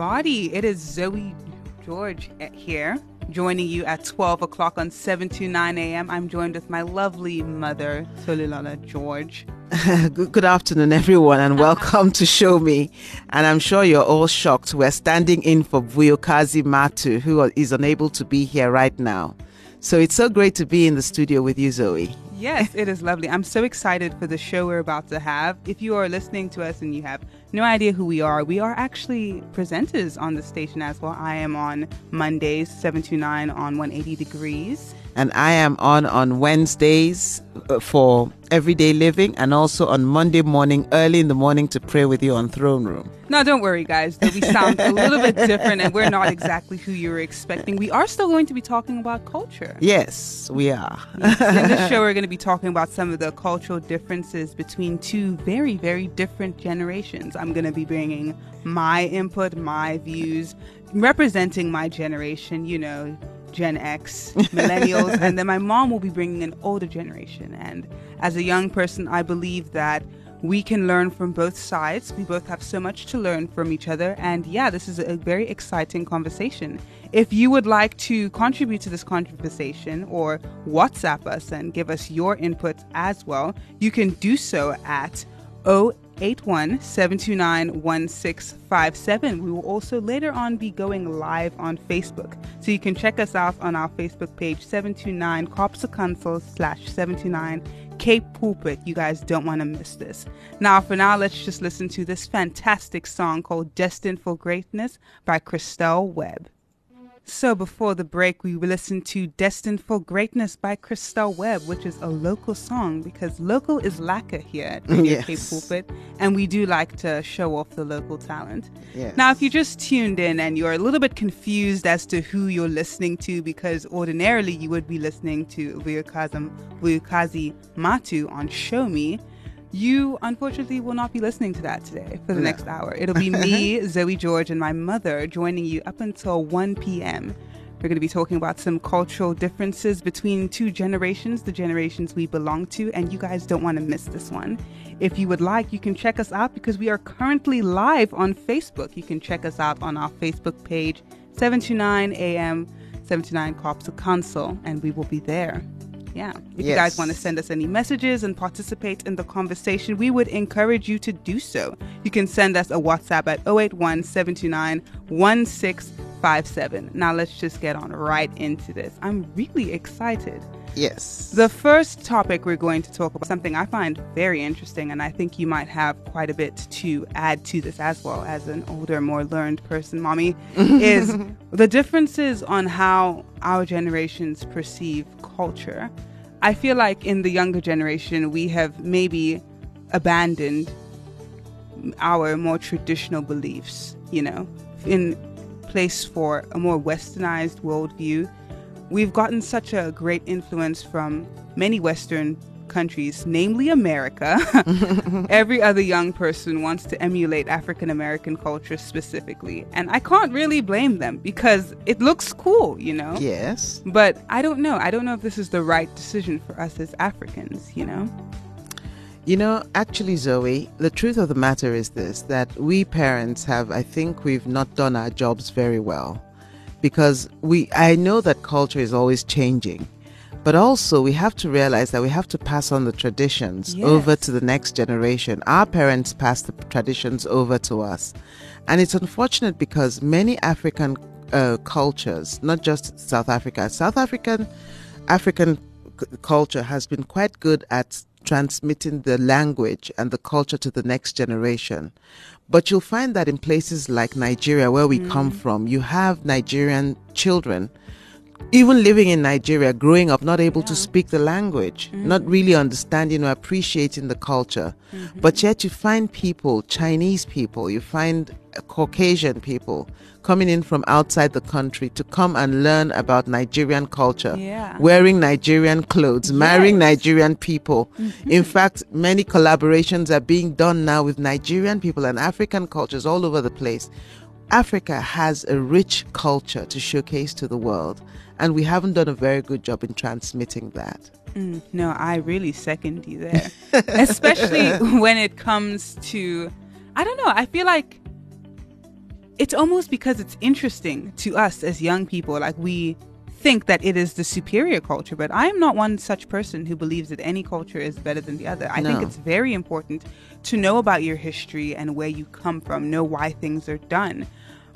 everybody. It is Zoe George eh, here, joining you at 12 o'clock on 7 to 9 a.m. I'm joined with my lovely mother, Tolilana George. good, good afternoon, everyone, and welcome to Show Me. And I'm sure you're all shocked. We're standing in for Vuyokazi Matu, who is unable to be here right now. So it's so great to be in the studio with you, Zoe. Yes, it is lovely. I'm so excited for the show we're about to have. If you are listening to us and you have no idea who we are, we are actually presenters on the station as well. I am on Mondays, 7 to 9 on 180 Degrees. And I am on on Wednesdays Uh, for everyday living and also on Monday morning, early in the morning, to pray with you on Throne Room. Now, don't worry, guys. We sound a little bit different and we're not exactly who you were expecting. We are still going to be talking about culture. Yes, we are. Yes. In this show, we're going to be talking about some of the cultural differences between two very, very different generations. I'm going to be bringing my input, my views, representing my generation, you know, Gen X, millennials, and then my mom will be bringing an older generation. And as a young person, I believe that we can learn from both sides. We both have so much to learn from each other. And yeah, this is a very exciting conversation. If you would like to contribute to this conversation or WhatsApp us and give us your input as well, you can do so at 081 729 1657. We will also later on be going live on Facebook. So you can check us out on our Facebook page 729 Cops of Council slash 729 Cape Pulpit. You guys don't want to miss this. Now, for now, let's just listen to this fantastic song called Destined for Greatness by Christelle Webb. So before the break, we listened to Destined for Greatness by Christelle Webb, which is a local song because local is lacquer here at Radio yes. Cape Pulpit, and we do like to show off the local talent. Yes. Now, if you just tuned in and you're a little bit confused as to who you're listening to, because ordinarily you would be listening to Vuyokazi Matu on Show Me, you unfortunately will not be listening to that today for the no. next hour. It'll be me, Zoe George, and my mother joining you up until 1 p.m. We're going to be talking about some cultural differences between two generations, the generations we belong to, and you guys don't want to miss this one. If you would like, you can check us out because we are currently live on Facebook. You can check us out on our Facebook page, 729 AM, 729 Cops of Council, and we will be there. Yeah. If yes. you guys want to send us any messages and participate in the conversation, we would encourage you to do so. You can send us a WhatsApp at 081 1657. Now let's just get on right into this. I'm really excited. Yes. The first topic we're going to talk about something I find very interesting, and I think you might have quite a bit to add to this as well as an older, more learned person, mommy, is the differences on how our generations perceive culture. I feel like in the younger generation, we have maybe abandoned our more traditional beliefs, you know, in place for a more westernized worldview We've gotten such a great influence from many Western countries, namely America. Every other young person wants to emulate African American culture specifically. And I can't really blame them because it looks cool, you know? Yes. But I don't know. I don't know if this is the right decision for us as Africans, you know? You know, actually, Zoe, the truth of the matter is this that we parents have, I think, we've not done our jobs very well because we I know that culture is always changing. But also, we have to realize that we have to pass on the traditions yes. over to the next generation. Our parents passed the traditions over to us. And it's unfortunate because many African uh, cultures, not just South Africa, South African African c- culture has been quite good at transmitting the language and the culture to the next generation. But you'll find that in places like Nigeria, where we come mm. from, you have Nigerian children even living in Nigeria, growing up, not able to speak the language, mm. not really understanding or appreciating the culture. Mm-hmm. But yet you find people, Chinese people, you find uh, Caucasian people coming in from outside the country to come and learn about Nigerian culture, Yeah. wearing Nigerian clothes, marrying Yes. Nigerian people. Mm-hmm. In fact, many collaborations are being done now with Nigerian people and African cultures all over the place. Africa has a rich culture to showcase to the world, and we haven't done a very good job in transmitting that. Mm, no, I really second you there. Especially when it comes to, I don't know, I feel like it's almost because it's interesting to us as young people. Like we think that it is the superior culture, but I am not one such person who believes that any culture is better than the other. I think it's very important to know about your history and where you come from, know why things are done.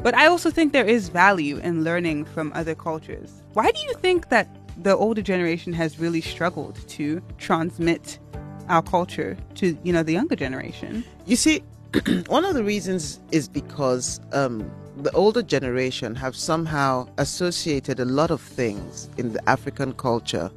But I also think there is value in learning from other cultures. Why do you think that the older generation has really struggled to transmit our culture to, you know, the younger generation? You see, one of the reasons is because um, the older generation have somehow associated a lot of things in the African culture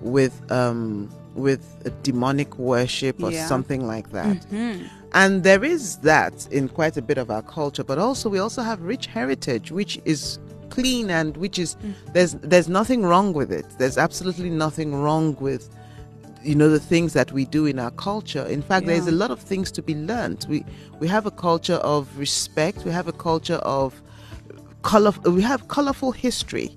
with um, with a demonic worship or Yeah. something like that. Mm-hmm. And there is that in quite a bit of our culture, but also we also have rich heritage, which is clean and which is mm. there's there's nothing wrong with it. There's absolutely nothing wrong with you know the things that we do in our culture. In fact there's a lot of things to be learned we we have a culture of respect. We have a culture of color we have colorful history.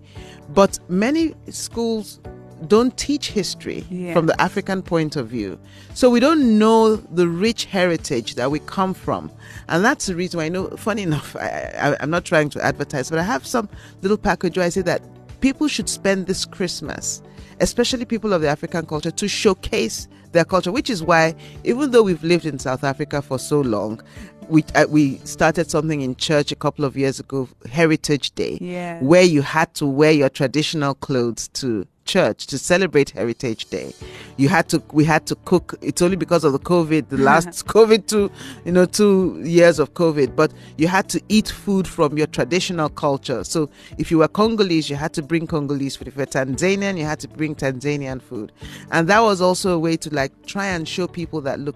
But many schools don't teach history Yeah. from the african point of view so we don't know the rich heritage that we come from and that's the reason why i know funny enough I, i'm not trying to advertise but i have some little package where i say that people should spend this christmas especially people of the African culture, to showcase their culture, which is why, even though we've lived in South Africa for so long, we, uh, we started something in church a couple of years ago, Heritage Day, Yeah. where you had to wear your traditional clothes to church to celebrate Heritage Day. You had to, we had to cook. It's only because of the COVID, the last COVID two, you know, two years of COVID. But you had to eat food from your traditional culture. So if you were Congolese, you had to bring Congolese food. If you were Tanzanian, you had to bring Tanzanian food. And that was also a way to like try and show people that look,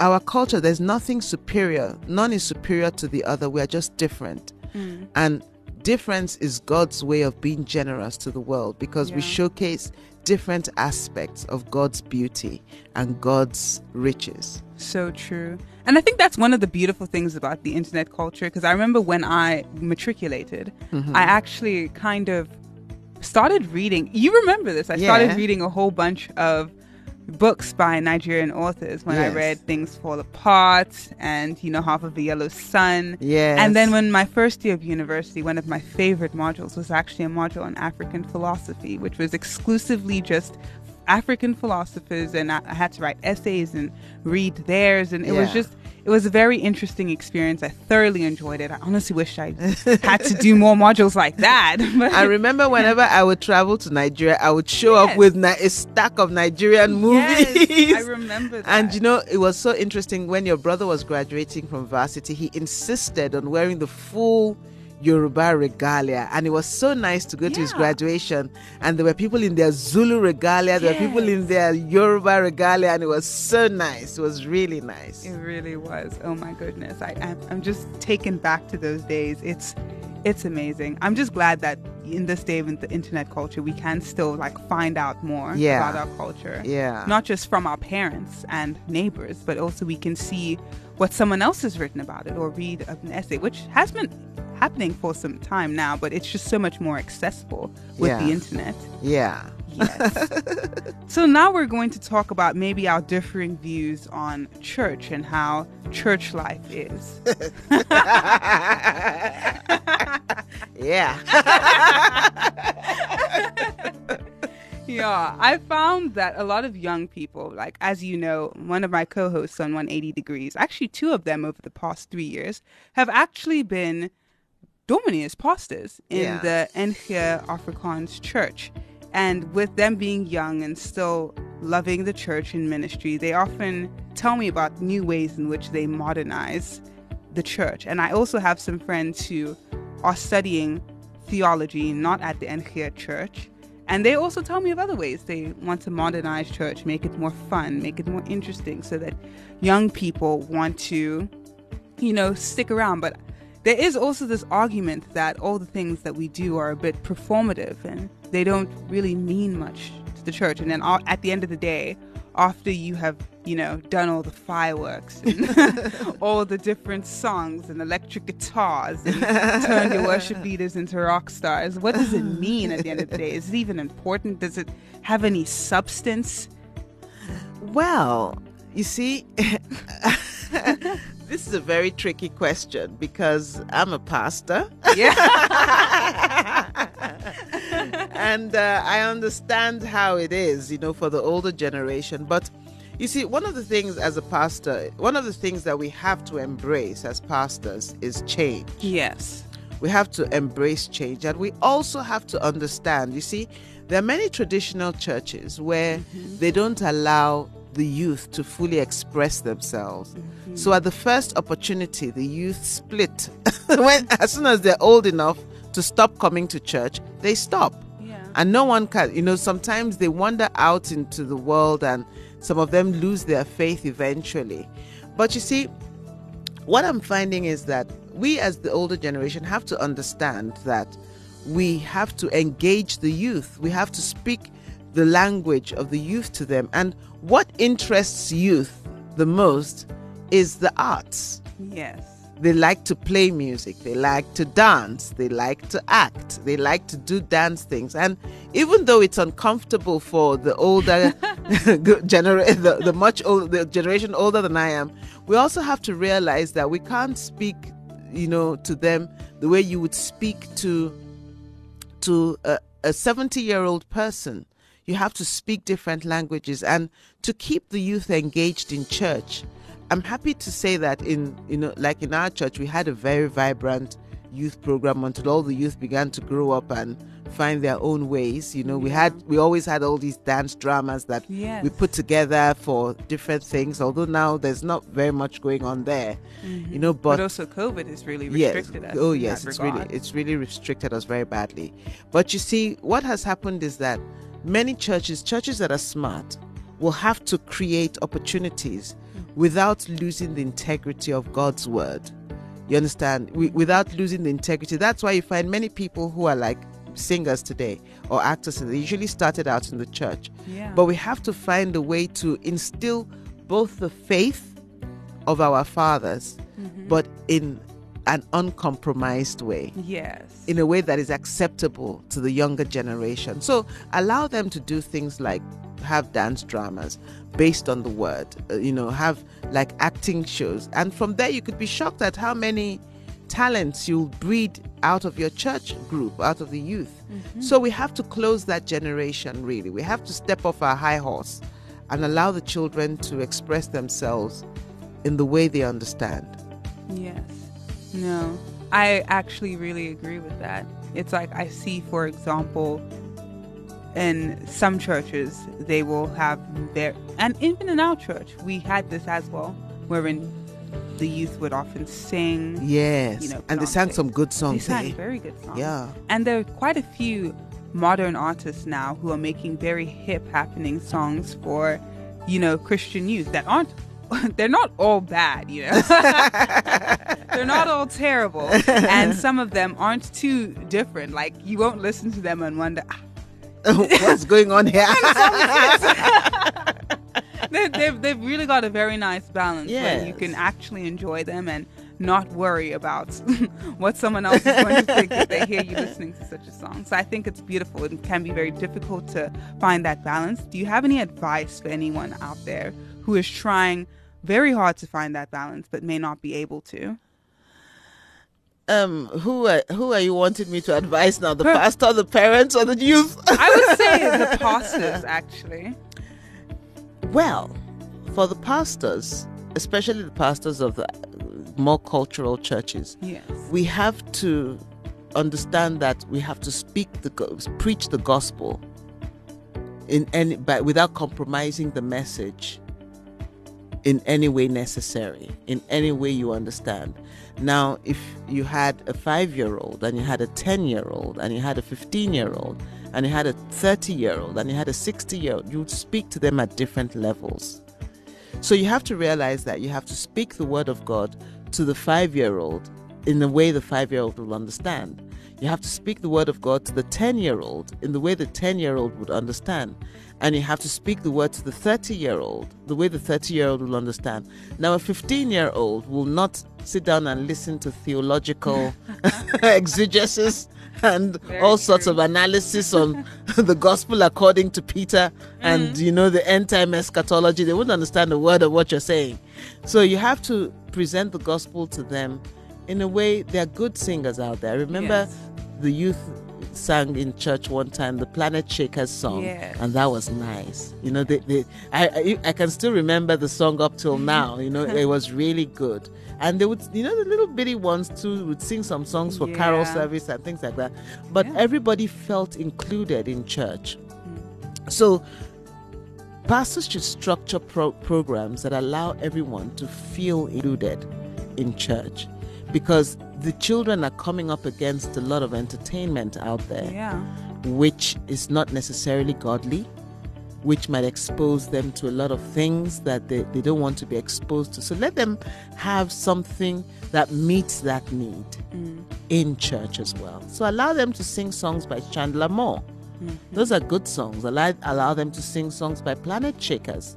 our culture, there's nothing superior. None is superior to the other. We are just different. Mm. And difference is God's way of being generous to the world because we showcase different aspects of God's beauty and God's riches. So true. And I think that's one of the beautiful things about the internet culture because I remember when I matriculated, mm-hmm. I actually kind of started reading. You remember this? I started reading a whole bunch of books by Nigerian authors when I read Things Fall Apart and, you know, Half of the Yellow Sun. Yes. And then when my first year of university, one of my favorite modules was actually a module on African philosophy, which was exclusively just African philosophers, and I, I had to write essays and read theirs, and it was just it was a very interesting experience. I thoroughly enjoyed it. I honestly wish I had to do more modules like that. But I remember whenever I would travel to Nigeria, I would show up with ni- a stack of Nigerian movies. Yes, I remember that. And you know, it was so interesting when your brother was graduating from varsity, he insisted on wearing the full Yoruba regalia. And it was so nice to go to his graduation. And there were people in their Zulu regalia, there were people in their Yoruba regalia, and it was so nice. It was really nice. It really was. Oh my goodness. I, I'm, I'm just taken back to those days. It's it's amazing. I'm just glad that in this day of the internet culture, we can still like find out more Yeah. about our culture. Yeah. Not just from our parents and neighbors, but also we can see what someone else has written about it or read an essay, which has been happening for some time now, but it's just so much more accessible with Yeah. the internet. Yeah. Yes. so now we're going to talk about maybe our differing views on church and how church life is. yeah. yeah, I found that a lot of young people, like as you know, one of my co-hosts on 180 Degrees, actually two of them over the past three years, have actually been dominees, pastors in Yeah. the Engia Afrikaans church. And with them being young and still loving the church and ministry, they often tell me about new ways in which they modernize the church. And I also have some friends who are studying theology, not at the NGIA church. And they also tell me of other ways they want to modernize church, make it more fun, make it more interesting so that young people want to, you know, stick around. But there is also this argument that all the things that we do are a bit performative and they don't really mean much to the church. And then at the end of the day, after you have, you know, done all the fireworks and all the different songs and electric guitars and turned your worship leaders into rock stars, what does it mean at the end of the day? Is it even important? Does it have any substance? Well, you see, this is a very tricky question because I'm a pastor. Yeah. and uh, I understand how it is, you know, for the older generation. But you see, one of the things as a pastor, one of the things that we have to embrace as pastors is change. Yes. We have to embrace change. And we also have to understand, you see, there are many traditional churches where mm-hmm. they don't allow the youth to fully express themselves. Mm-hmm. So at the first opportunity, the youth split. when as soon as they're old enough to stop coming to church, they stop. Yeah. And no one can, you know, sometimes they wander out into the world and some of them lose their faith eventually. But you see, what I'm finding is that we as the older generation have to understand that we have to engage the youth. We have to speak the language of the youth to them. And what interests youth the most is the arts. Yes. They like to play music, they like to dance, they like to act, they like to do dance things. And even though it's uncomfortable for the older generation, the, the much older the generation older than I am, we also have to realize that we can't speak, you know, to them the way you would speak to to a 70 year old person you have to speak different languages and to keep the youth engaged in church. I'm happy to say that in you know like in our church we had a very vibrant youth program until all the youth began to grow up and find their own ways. You know, we had we always had all these dance dramas that yes. we put together for different things. Although now there's not very much going on there. Mm-hmm. You know, but, but, also COVID has really restricted yes, us. Oh yes, it's regard. really it's really restricted us very badly. But you see, what has happened is that many churches, churches that are smart, will have to create opportunities without losing the integrity of God's word. You understand? We, without losing the integrity. That's why you find many people who are like singers today or actors and they usually started out in the church. Yeah. But we have to find a way to instill both the faith of our fathers, mm-hmm. but in an uncompromised way. Yes. In a way that is acceptable to the younger generation. So allow them to do things like have dance dramas based on the word, uh, you know, have like acting shows. And from there, you could be shocked at how many talents you'll breed out of your church group, out of the youth. Mm-hmm. So we have to close that generation, really. We have to step off our high horse and allow the children to express themselves in the way they understand. Yes. No, I actually really agree with that. It's like I see, for example, in some churches, they will have their, and even in our church, we had this as well, wherein the youth would often sing. Yes, you know, and they sang some good songs. They sang eh? very good songs. Yeah, and there are quite a few modern artists now who are making very hip, happening songs for, you know, Christian youth that aren't they're not all bad, you know. they're not all terrible, and some of them aren't too different. Like you won't listen to them and wonder ah. what's going on here. they, they've they've really got a very nice balance yes. where you can actually enjoy them and not worry about what someone else is going to think if they hear you listening to such a song. So I think it's beautiful. It can be very difficult to find that balance. Do you have any advice for anyone out there who is trying very hard to find that balance but may not be able to? Um, who are, who are you wanting me to advise now? The Her, pastor, the parents, or the youth? I would say the pastors, actually. Well, for the pastors, especially the pastors of the more cultural churches, yes. we have to understand that we have to speak the preach the gospel in any but without compromising the message in any way necessary, in any way you understand. Now, if you had a five year old and you had a 10 year old and you had a 15 year old and you had a 30 year old and you had a 60 year old, you would speak to them at different levels. So you have to realize that you have to speak the word of God to the five year old in the way the five year old will understand. You have to speak the word of God to the 10 year old in the way the 10 year old would understand and you have to speak the word to the 30 year old the way the 30 year old will understand. Now, a 15 year old will not sit down and listen to theological exegesis and Very all sorts true. of analysis on the gospel according to Peter and Mm. you know the end time eschatology. They wouldn't understand a word of what you're saying. So you have to present the gospel to them in a way there are good singers out there. Remember Yes. the youth sang in church one time the Planet Shakers song, Yes. and that was nice. You know, they, they, I, I I can still remember the song up till mm-hmm. now. You know, it was really good. And they would, you know, the little bitty ones too would sing some songs for carol service and things like that. But Yeah. everybody felt included in church. Mm. So pastors should structure pro- programs that allow everyone to feel included in church because the children are coming up against a lot of entertainment out there Yeah. which is not necessarily godly which might expose them to a lot of things that they, they don't want to be exposed to so let them have something that meets that need mm. in church as well so allow them to sing songs by chandler moore mm-hmm. those are good songs. Allow, allow them to sing songs by Planet Shakers.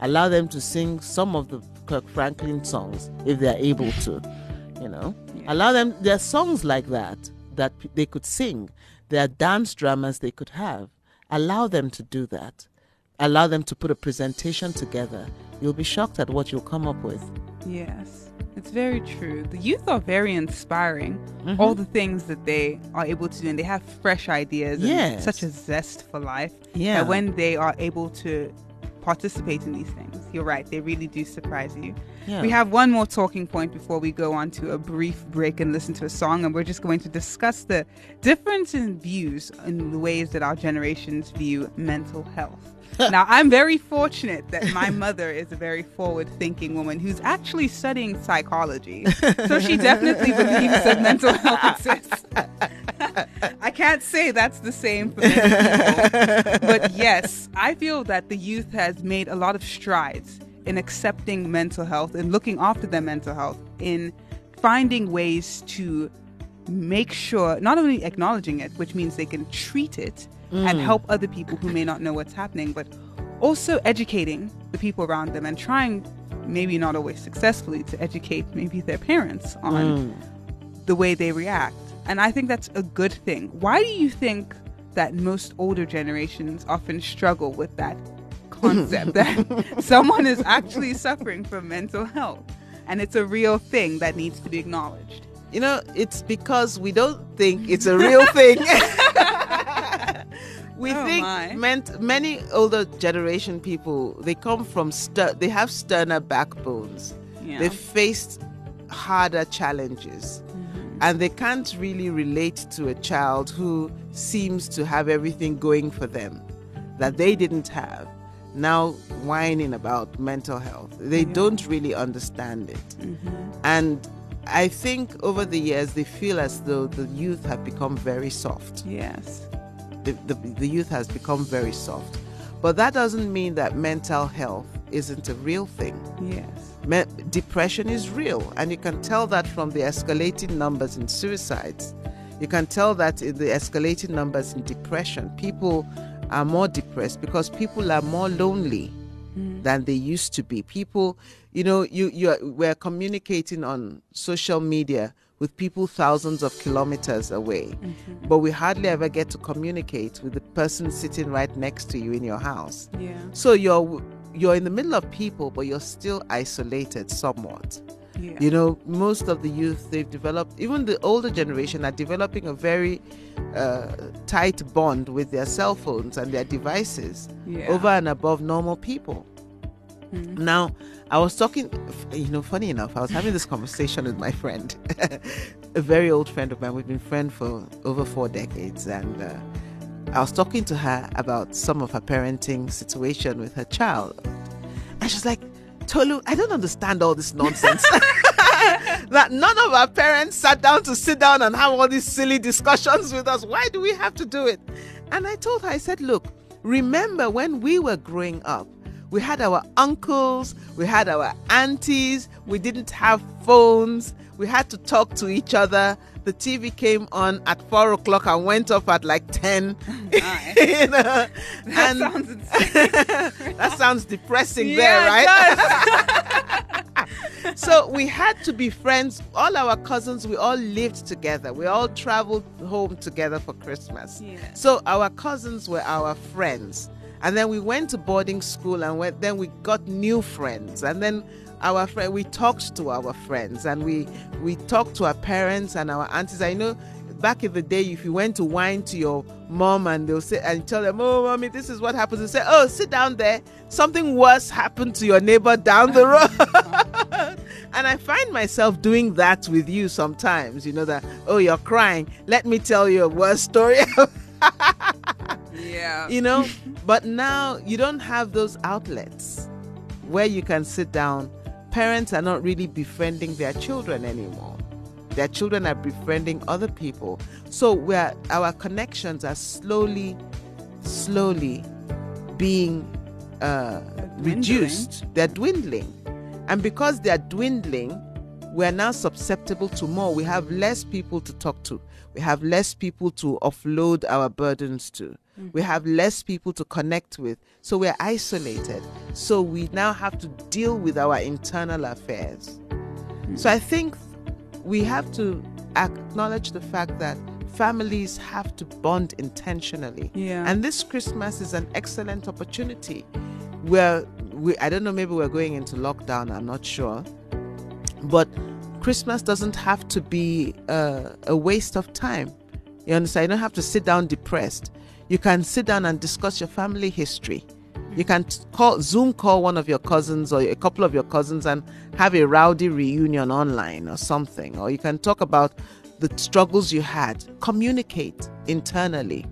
Allow them to sing some of the Kirk Franklin songs if they're able to. You know, Yeah. allow them. There are songs like that that they could sing. There are dance dramas they could have. Allow them to do that. Allow them to put a presentation together. You'll be shocked at what you'll come up with. Yes, it's very true. The youth are very inspiring. Mm-hmm. All the things that they are able to do, and they have fresh ideas Yes. and such a zest for life. Yeah. That when they are able to participate in these things, you're right, they really do surprise you. Yeah. We have one more talking point before we go on to a brief break and listen to a song, and we're just going to discuss the difference in views in the ways that our generations view mental health. now, I'm very fortunate that my mother is a very forward thinking woman who's actually studying psychology. So she definitely believes that mental health exists. I can't say that's the same for many people. But yes, I feel that the youth has made a lot of strides in accepting mental health and looking after their mental health, in finding ways to make sure, not only acknowledging it, which means they can treat it and mm. help other people who may not know what's happening, but also educating the people around them and trying, maybe not always successfully, to educate maybe their parents on mm. the way they react. And I think that's a good thing. Why do you think that most older generations often struggle with that concept that someone is actually suffering from mental health and it's a real thing that needs to be acknowledged? You know, it's because we don't think it's a real thing. we Oh, think meant many older generation people they come from ster- they have sterner backbones. Yeah. They've faced harder challenges. And they can't really relate to a child who seems to have everything going for them that they didn't have. Now whining about mental health. They don't really understand it. Mm-hmm. And I think over the years they feel as though the youth have become very soft. Yes. The, the, the youth has become very soft. But that doesn't mean that mental health isn't a real thing. Yes. Me- depression is real, and you can tell that from the escalating numbers in suicides. You can tell that in the escalating numbers in depression. People are more depressed because people are more lonely mm. than they used to be. People, you know, you you we're communicating on social media with people thousands of kilometers away, mm-hmm. but we hardly ever get to communicate with the person sitting right next to you in your house. Yeah. So you're you're in the middle of people, but you're still isolated somewhat. Yeah. You know, most of the youth they've developed, even the older generation, are developing a very uh, tight bond with their cell phones and their devices Yeah. over and above normal people. Now, I was talking, you know, funny enough, I was having this conversation with my friend, a very old friend of mine. We've been friends for over four decades, and uh, I was talking to her about some of her parenting situation with her child. And she's like, Tolu, I don't understand all this nonsense. that none of our parents sat down to sit down and have all these silly discussions with us. Why do we have to do it? And I told her, I said, look, remember when we were growing up, we had our uncles, we had our aunties, we didn't have phones, we had to talk to each other. The TV came on at four o'clock and went off at like 10. Nice. you know? That sounds that sounds depressing Yeah, there, right? so we had to be friends. All our cousins, we all lived together. We all traveled home together for Christmas. Yeah. So our cousins were our friends. And then we went to boarding school and went, then we got new friends. And then our friend we talked to our friends and we we talked to our parents and our aunties. I know back in the day if you went to whine to your mom and they'll say and tell them, Oh mommy, this is what happens, and say, Oh, sit down there. Something worse happened to your neighbor down the road. and I find myself doing that with you sometimes, you know, that oh you're crying. Let me tell you a worse story. yeah. you know but now you don't have those outlets where you can sit down parents are not really befriending their children anymore. Their children are befriending other people. So where our connections are slowly slowly being uh, dwindling. reduced. They're dwindling. And because they're dwindling we're now susceptible to more. We have less people to talk to. We have less people to offload our burdens to we have less people to connect with so we're isolated so we now have to deal with our internal affairs so i think we have to acknowledge the fact that families have to bond intentionally Yeah. and this christmas is an excellent opportunity where we i don't know maybe we're going into lockdown i'm not sure but Christmas doesn't have to be uh, a waste of time. You understand? You don't have to sit down depressed. You can sit down and discuss your family history. You can call Zoom call one of your cousins or a couple of your cousins and have a rowdy reunion online or something. Or you can talk about the struggles you had. Communicate internally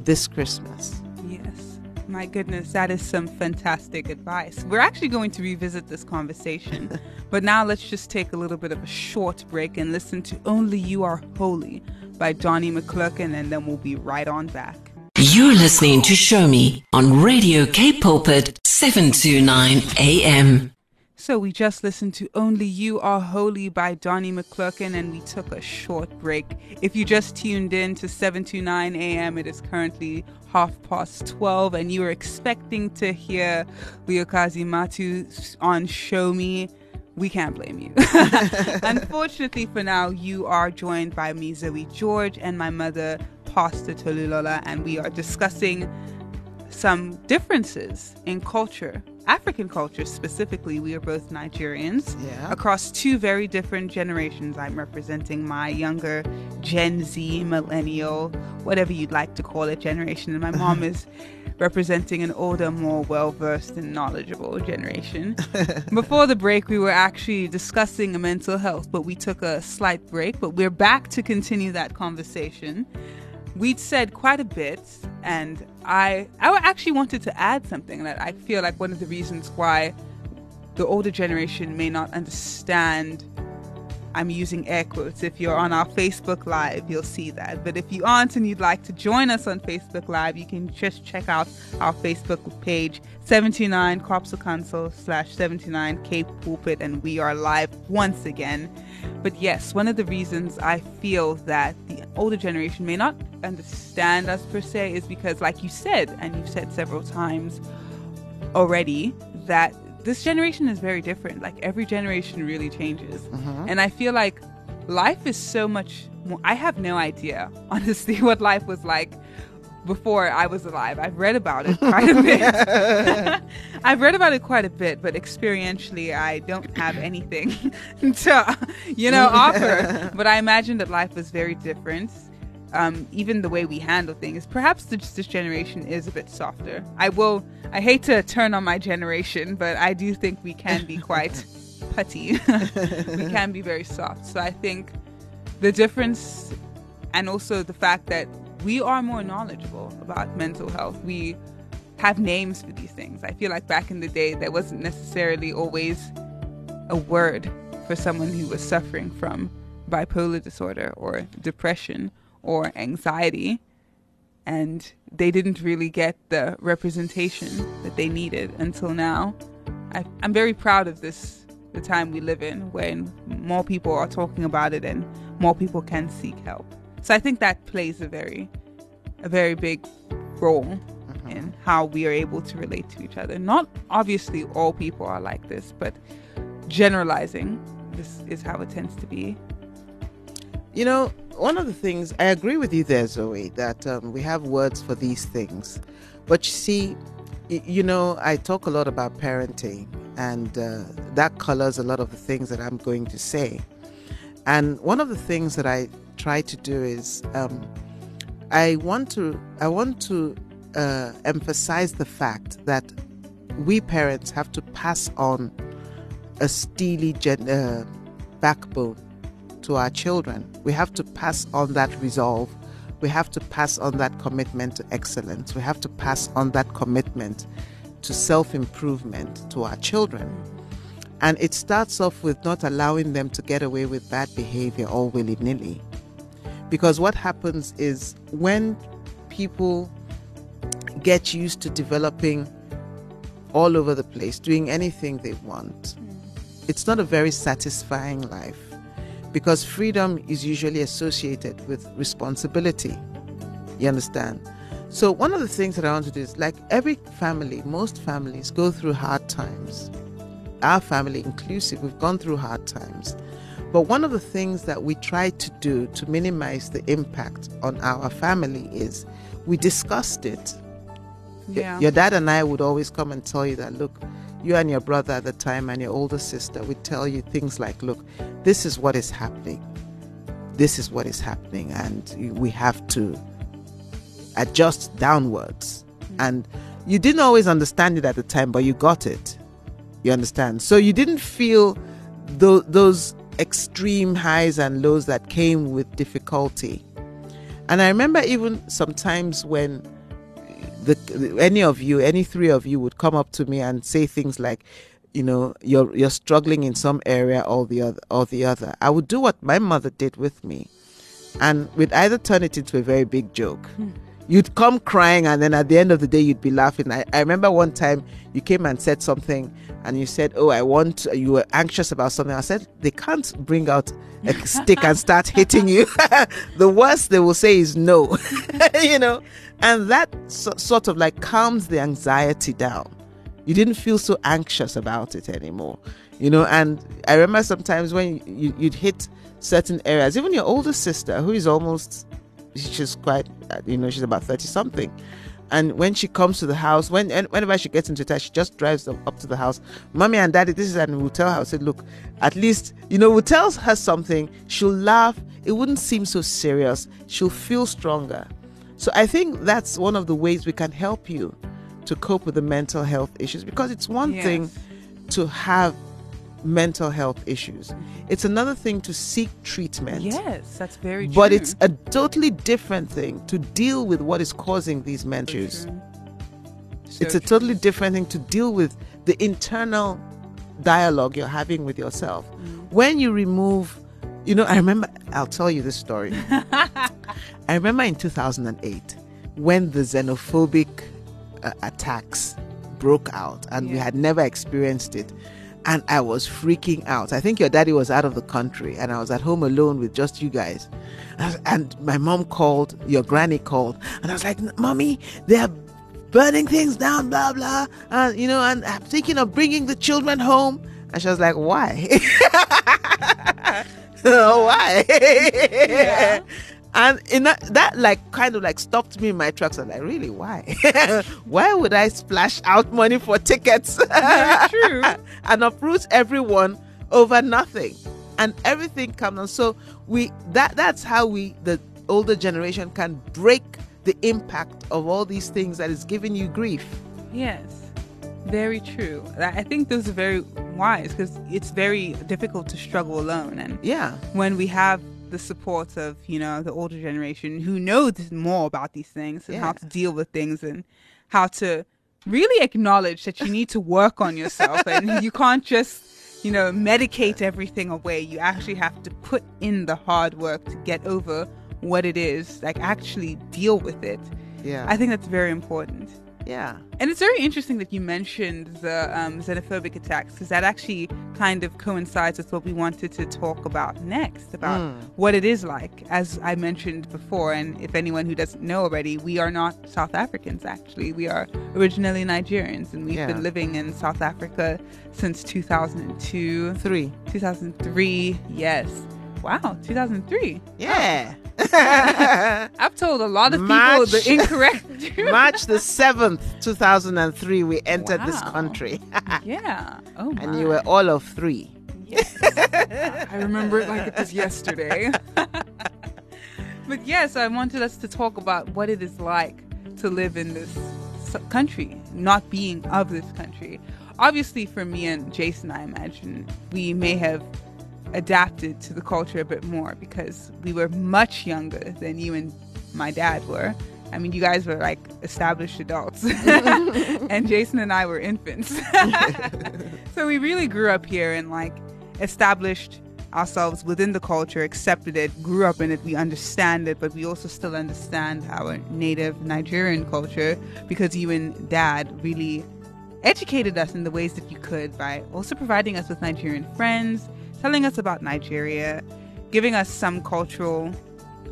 this Christmas. Yes. My goodness, that is some fantastic advice. We're actually going to revisit this conversation, but now let's just take a little bit of a short break and listen to Only You Are Holy by Donnie McClurkin, and then we'll be right on back. You're listening to Show Me on Radio Cape Pulpit 729 AM. So we just listened to Only You Are Holy by Donnie McClurkin and we took a short break. If you just tuned in to 729 AM, it is currently half past 12 and you were expecting to hear Vuyokazi Matu on Show Me. We can't blame you. Unfortunately for now, you are joined by me, Zoe George, and my mother, Pastor Tolulola, and we are discussing some differences in culture, African culture specifically. We are both Nigerians Yeah. across two very different generations. I'm representing my younger Gen Z, millennial, whatever you'd like to call it, generation, and my mom is representing an older, more well versed and knowledgeable generation. Before the break, we were actually discussing mental health, but we took a slight break. But we're back to continue that conversation we'd said quite a bit and i i actually wanted to add something that i feel like one of the reasons why the older generation may not understand i'm using air quotes. If you're on our facebook live you'll see that. But if you aren't and you'd like to join us on facebook live you can just check out our facebook page 79 cops of council slash 79 cape pulpit and we are live once again. But yes, one of the reasons I feel that the older generation may not understand us per se is because, like you said, and you've said several times already, that this generation is very different. Like every generation really changes. Mm-hmm. And I feel like life is so much more. I have no idea, honestly, what life was like before I was alive. I've read about it quite a bit. I've read about it quite a bit, but experientially, I don't have anything to, you know, offer. But I imagine that life was very different. Um, even the way we handle things, perhaps this, this generation is a bit softer. I will. I hate to turn on my generation, but I do think we can be quite putty. we can be very soft. So I think the difference, and also the fact that we are more knowledgeable about mental health. We have names for these things. I feel like back in the day, there wasn't necessarily always a word for someone who was suffering from bipolar disorder or depression or anxiety. And they didn't really get the representation that they needed until now. I, I'm very proud of this, the time we live in, when more people are talking about it and more people can seek help. So I think that plays a very, a very big role mm-hmm. in how we are able to relate to each other. Not obviously all people are like this, but generalizing, this is how it tends to be. You know, one of the things I agree with you there, Zoe, that um, we have words for these things, but you see, you know, I talk a lot about parenting, and uh, that colors a lot of the things that I'm going to say. And one of the things that I try to do is um, I want to I want to uh, emphasize the fact that we parents have to pass on a steely gen- uh, backbone to our children. We have to pass on that resolve. We have to pass on that commitment to excellence. We have to pass on that commitment to self improvement to our children. And it starts off with not allowing them to get away with bad behavior all willy nilly. Because what happens is when people get used to developing all over the place, doing anything they want, it's not a very satisfying life because freedom is usually associated with responsibility. You understand? So, one of the things that I want to do is like every family, most families go through hard times. Our family inclusive, we've gone through hard times. But one of the things that we try to do to minimize the impact on our family is we discussed it. Yeah. Your dad and I would always come and tell you that, look, you and your brother at the time and your older sister would tell you things like, look, this is what is happening. This is what is happening, and we have to adjust downwards. Mm-hmm. And you didn't always understand it at the time, but you got it. You understand? So you didn't feel th- those extreme highs and lows that came with difficulty. And I remember even sometimes when the, any of you, any three of you would come up to me and say things like, you know, you're you're struggling in some area or the other or the other. I would do what my mother did with me, and we'd either turn it into a very big joke. Hmm. You'd come crying, and then at the end of the day, you'd be laughing. I, I remember one time you came and said something, and you said, "Oh, I want." You were anxious about something. I said, "They can't bring out a stick and start hitting you. the worst they will say is no, you know." And that so, sort of like calms the anxiety down. You didn't feel so anxious about it anymore, you know. And I remember sometimes when you, you'd hit certain areas, even your older sister, who is almost, she's quite, you know, she's about 30 something and when she comes to the house, when whenever she gets into touch, she just drives them up to the house. Mommy and daddy, this is and we'll tell her. I said, look, at least you know, we tell her something, she'll laugh. It wouldn't seem so serious. She'll feel stronger. So I think that's one of the ways we can help you to cope with the mental health issues because it's one yes. thing to have mental health issues. It's another thing to seek treatment. Yes, that's very true. But it's a totally different thing to deal with what is causing these mental issues. So it's a totally different thing to deal with the internal dialogue you're having with yourself. Mm. When you remove, you know, I remember, I'll tell you this story. I remember in 2008 when the xenophobic uh, attacks broke out and yeah. we had never experienced it and I was freaking out. I think your daddy was out of the country, and I was at home alone with just you guys. And my mom called, your granny called, and I was like, "Mommy, they're burning things down, blah blah." And you know, and I'm thinking of bringing the children home. And she was like, "Why? Oh, why?" yeah. And in that, that like kind of like stopped me in my tracks. I'm like, really, why? why would I splash out money for tickets? true. and approach everyone over nothing. And everything comes on. So we that that's how we the older generation can break the impact of all these things that is giving you grief. Yes. Very true. I think those are very wise because it's very difficult to struggle alone. And yeah, when we have the support of you know the older generation who knows more about these things and how to deal with things and how to really acknowledge that you need to work on yourself and you can't just you know medicate everything away. You actually have to put in the hard work to get over what it is like actually deal with it. Yeah. i think that's very important yeah. and it's very interesting that you mentioned the um, xenophobic attacks because that actually kind of coincides with what we wanted to talk about next about what it is like. As I mentioned before, and if anyone who doesn't know already, we are not South Africans actually. We are originally Nigerians and we've Yeah. been living in South Africa since 2002, Three. 2003. Yes. Wow, 2003. Yeah. I've told a lot of people March. the incorrect. March the 7th, 2003, we entered this country. yeah. Oh, my. and you were all of three. Yes. I remember it like it was yesterday. but yes, I wanted us to talk about what it is like to live in this country, not being of this country. Obviously, for me and Jason, I imagine we may have adapted to the culture a bit more because we were much younger than you and my dad were. I mean, you guys were like established adults, and Jason and I were infants. so we really grew up here and like established ourselves within the culture, accepted it, grew up in it. We understand it, but we also still understand our native Nigerian culture because you and dad really educated us in the ways that you could by also providing us with Nigerian friends, telling us about Nigeria, giving us some cultural,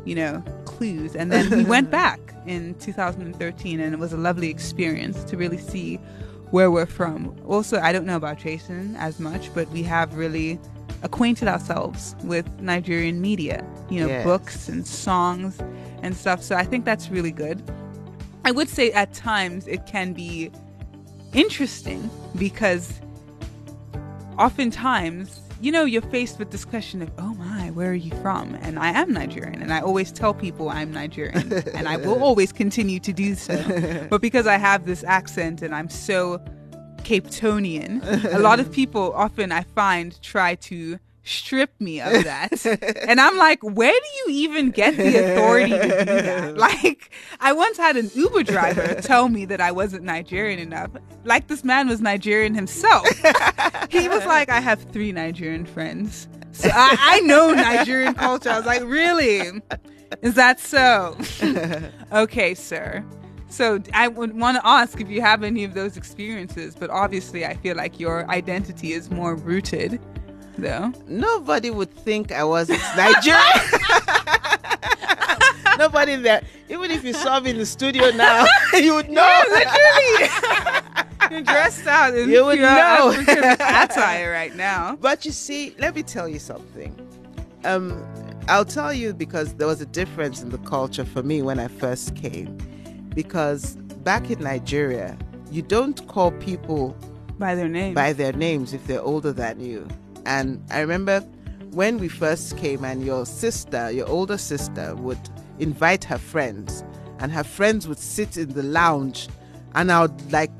you know, clues. And then we went back in 2013 and it was a lovely experience to really see where we're from. Also, I don't know about Jason as much, but we have really acquainted ourselves with Nigerian media, you know, Yes. books and songs and stuff. So I think that's really good. I would say at times it can be interesting because oftentimes, you know, you're faced with this question of, oh my, where are you from? And I am Nigerian. And I always tell people I'm Nigerian. and I will always continue to do so. But because I have this accent and I'm so Cape Tonian, a lot of people often I find try to strip me of that. and I'm like, where do you even get the authority to do that? Like, I once had an Uber driver tell me that I wasn't Nigerian enough. Like, this man was Nigerian himself. he was like, I have three Nigerian friends. So I, I know Nigerian culture. I was like, really? Is that so? okay, sir. So I would want to ask if you have any of those experiences, but obviously I feel like your identity is more rooted, though. Nobody would think I was Nigerian. Nobody there. Even if you saw me in the studio now, you would know. Literally, You're dressed out in You would know. African attire right now. But you see, let me tell you something. Um, I'll tell you because there was a difference in the culture for me when I first came. Because back in Nigeria, you don't call people By their name. by their names if they're older than you. And I remember when we first came, and your sister, your older sister, would invite her friends, and her friends would sit in the lounge, and I would like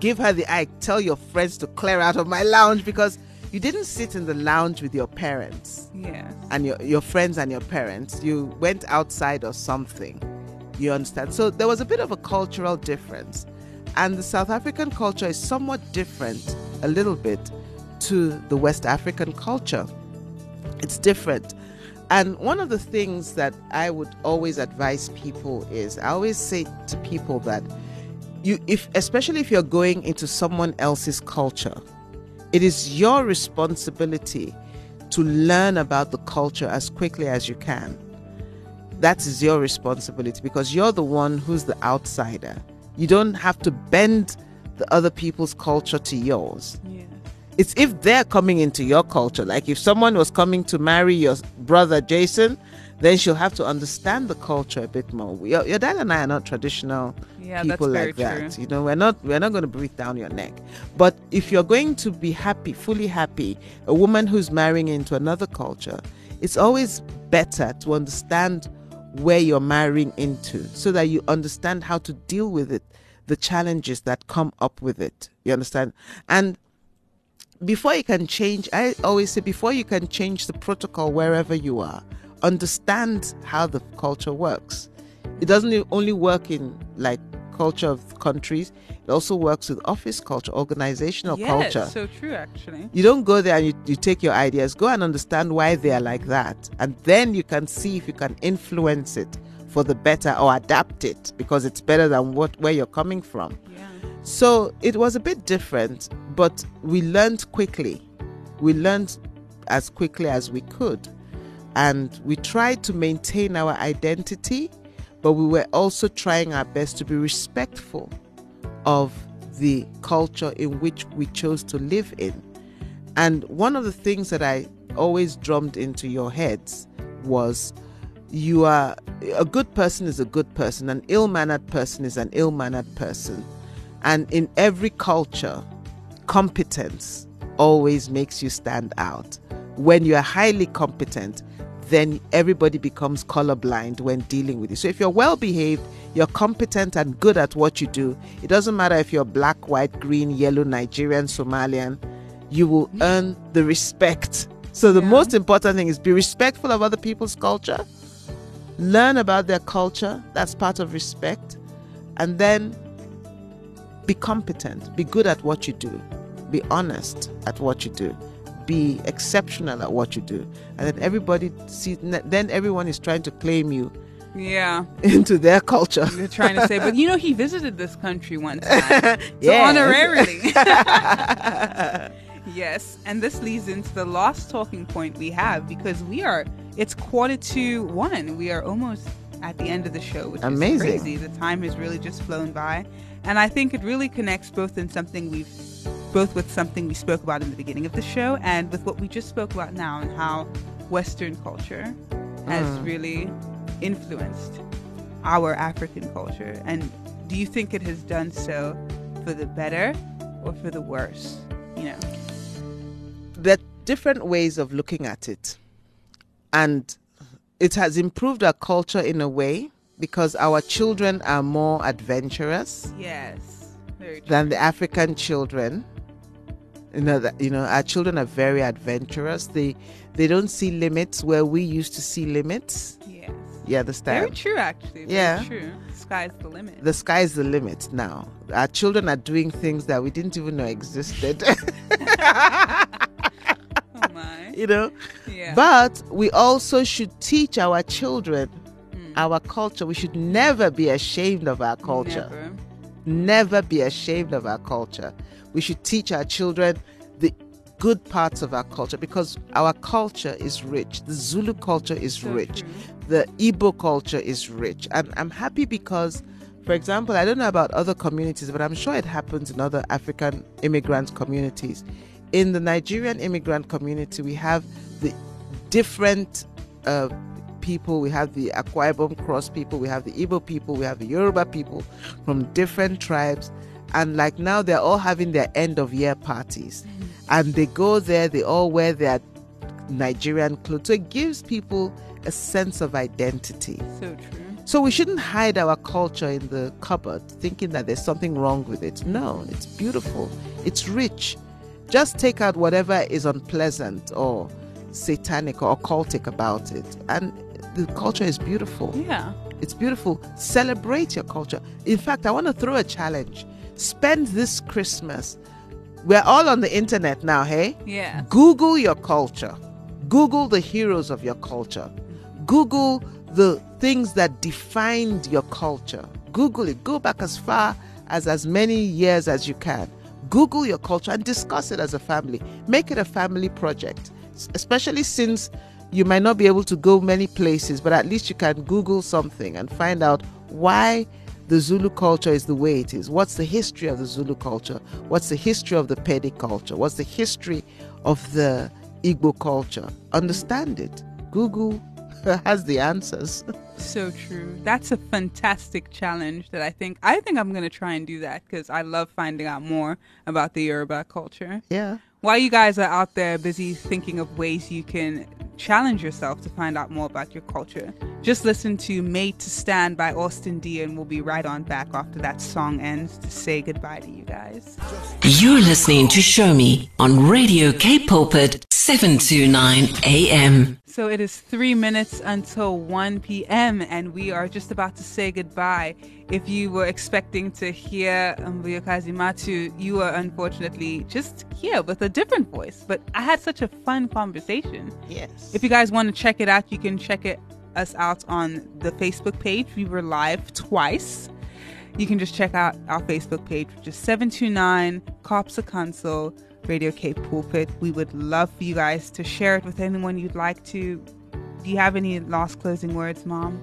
give her the eye, tell your friends to clear out of my lounge because you didn't sit in the lounge with your parents Yeah. and your, your friends and your parents. You went outside or something. You understand? So there was a bit of a cultural difference. And the South African culture is somewhat different, a little bit, to the West African culture. It's different. And one of the things that I would always advise people is I always say to people that you if especially if you're going into someone else's culture, it is your responsibility to learn about the culture as quickly as you can. That is your responsibility because you're the one who's the outsider. You don't have to bend the other people's culture to yours. It's if they're coming into your culture. Like if someone was coming to marry your brother Jason, then she'll have to understand the culture a bit more. Your, your dad and I are not traditional Yeah, people like that. true. You know, we're not we're not going to breathe down your neck. But if you're going to be happy, fully happy, a woman who's marrying into another culture, it's always better to understand where you're marrying into so that you understand how to deal with it, the challenges that come up with it. You understand? And before you can change, I always say, before you can change the protocol wherever you are, understand how the culture works. It doesn't only work in like culture of countries, it also works with office culture, organizational yes, culture. so true, actually. You don't go there and you, you take your ideas, go and understand why they are like that. And then you can see if you can influence it for the better or adapt it because it's better than what where you're coming from. Yeah. So it was a bit different, but we learned quickly. We learned as quickly as we could. And we tried to maintain our identity, but we were also trying our best to be respectful of the culture in which we chose to live in. And one of the things that I always drummed into your heads was you are a good person is a good person, an ill mannered person is an ill mannered person. And in every culture, competence always makes you stand out. When you are highly competent, then everybody becomes colorblind when dealing with you. So if you're well behaved, you're competent and good at what you do, it doesn't matter if you're black, white, green, yellow, Nigerian, Somalian, you will mm. earn the respect. So the Yeah. most important thing is be respectful of other people's culture, learn about their culture, that's part of respect, and then be competent, be good at what you do, be honest at what you do, be exceptional at what you do, and then everybody sees. Then everyone is trying to claim you Yeah. into their culture. They're trying to say, but you know, he visited this country once. So honorarily. yes. And this leads into the last talking point we have because we are, it's quarter to one. We are almost at the end of the show, which Amazing. is crazy. The time has really just flown by. And I think it really connects both in something we've, both with something we spoke about in the beginning of the show and with what we just spoke about now and how Western culture has Mm. really influenced our African culture? And do you think it has done so for the better or for the worse? You know, there are different ways of looking at it. And it has improved our culture in a way because our children are more adventurous yes, than the African children. You know that you know our children are very adventurous. They they don't see limits where we used to see limits. Yes, You understand? very true. Actually, very Yeah. true. Sky's the limit. the sky's the limit now. Our children are doing things that we didn't even know existed. oh my, you know? yeah. But we also should teach our children. Our culture. We should never be ashamed of our culture. Never. Never be ashamed of our culture. We should teach our children the good parts of our culture because our culture is rich. The Zulu culture is So rich. true. The Igbo culture is rich. And I'm happy because, for example, I don't know about other communities, but I'm sure it happens in other African immigrant communities. In the Nigerian immigrant community, we have the different uh, people. We have the Akwa Ibom Cross people, we have the Igbo people, we have the Yoruba people from different tribes. And like now, they're all having their end of year parties. And they go there, they all wear their Nigerian clothes. So it gives people a sense of identity. So true. So we shouldn't hide our culture in the cupboard thinking that there's something wrong with it. No, it's beautiful, it's rich. Just take out whatever is unpleasant or satanic or occultic about it. And the culture is beautiful. Yeah. It's beautiful. Celebrate your culture. In fact, I want to throw a challenge. Spend this Christmas. We're all on the internet now, hey? Yeah. Google your culture. Google the heroes of your culture. Google the things that defined your culture. Google it. Go back as far as as many years as you can. Google your culture and discuss it as a family. Make it a family project, especially since you might not be able to go many places, but at least you can Google something and find out why the Zulu culture is the way it is. What's the history of the Zulu culture? What's the history of the Pedi culture? What's the history of the Igbo culture? Understand it. Google has the answers. So true. That's a fantastic challenge that I think I think I'm going to try and do that because I love finding out more about the Yoruba culture. Yeah. While you guys are out there busy thinking of ways you can challenge yourself to find out more about your culture, just listen to Made to Stand by Austin D and we'll be right on back after that song ends to say goodbye to you guys. guys. You're listening to Show Me on Radio Cape Pulpit 729 AM. So it is three minutes until 1 p.m., and we are just about to say goodbye. If you were expecting to hear um, Vuyokazi Matu, you are unfortunately just here with a different voice. But I had such a fun conversation. Yes. If you guys want to check it out, you can check it us out on the Facebook page. We were live twice. You can just check out our Facebook page, which is 729 Cops Council Radio Cape Pulpit. We would love for you guys to share it with anyone you'd like to. Do you have any last closing words, Mom?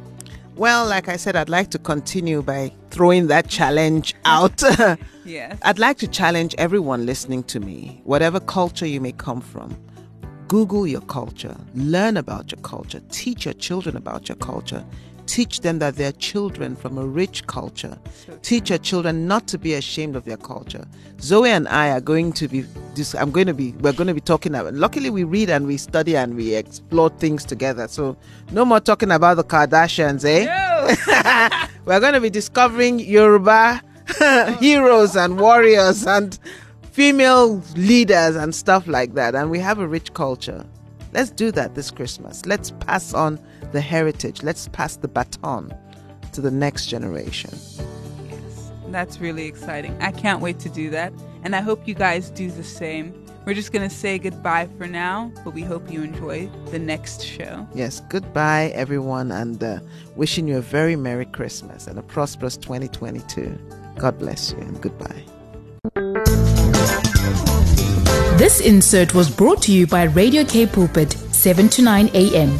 Well, like I said, I'd like to continue by throwing that challenge out. Yes. I'd like to challenge everyone listening to me, whatever culture you may come from. Google your culture, learn about your culture, teach your children about your culture, teach them that they're children from a rich culture. Teach your children not to be ashamed of their culture. Zoe and I are going to be this I'm going to be we're going to be talking about luckily we read and we study and we explore things together. So no more talking about the Kardashians, eh? we're going to be discovering Yoruba heroes and warriors and female leaders and stuff like that. And we have a rich culture. Let's do that this Christmas. Let's pass on the heritage. Let's pass the baton to the next generation. Yes, that's really exciting. I can't wait to do that. And I hope you guys do the same. We're just going to say goodbye for now, but we hope you enjoy the next show. Yes, goodbye, everyone, and uh, wishing you a very Merry Christmas and a prosperous 2022. God bless you, and goodbye. This insert was brought to you by Radio Cape Pulpit, 7 to 9 a.m.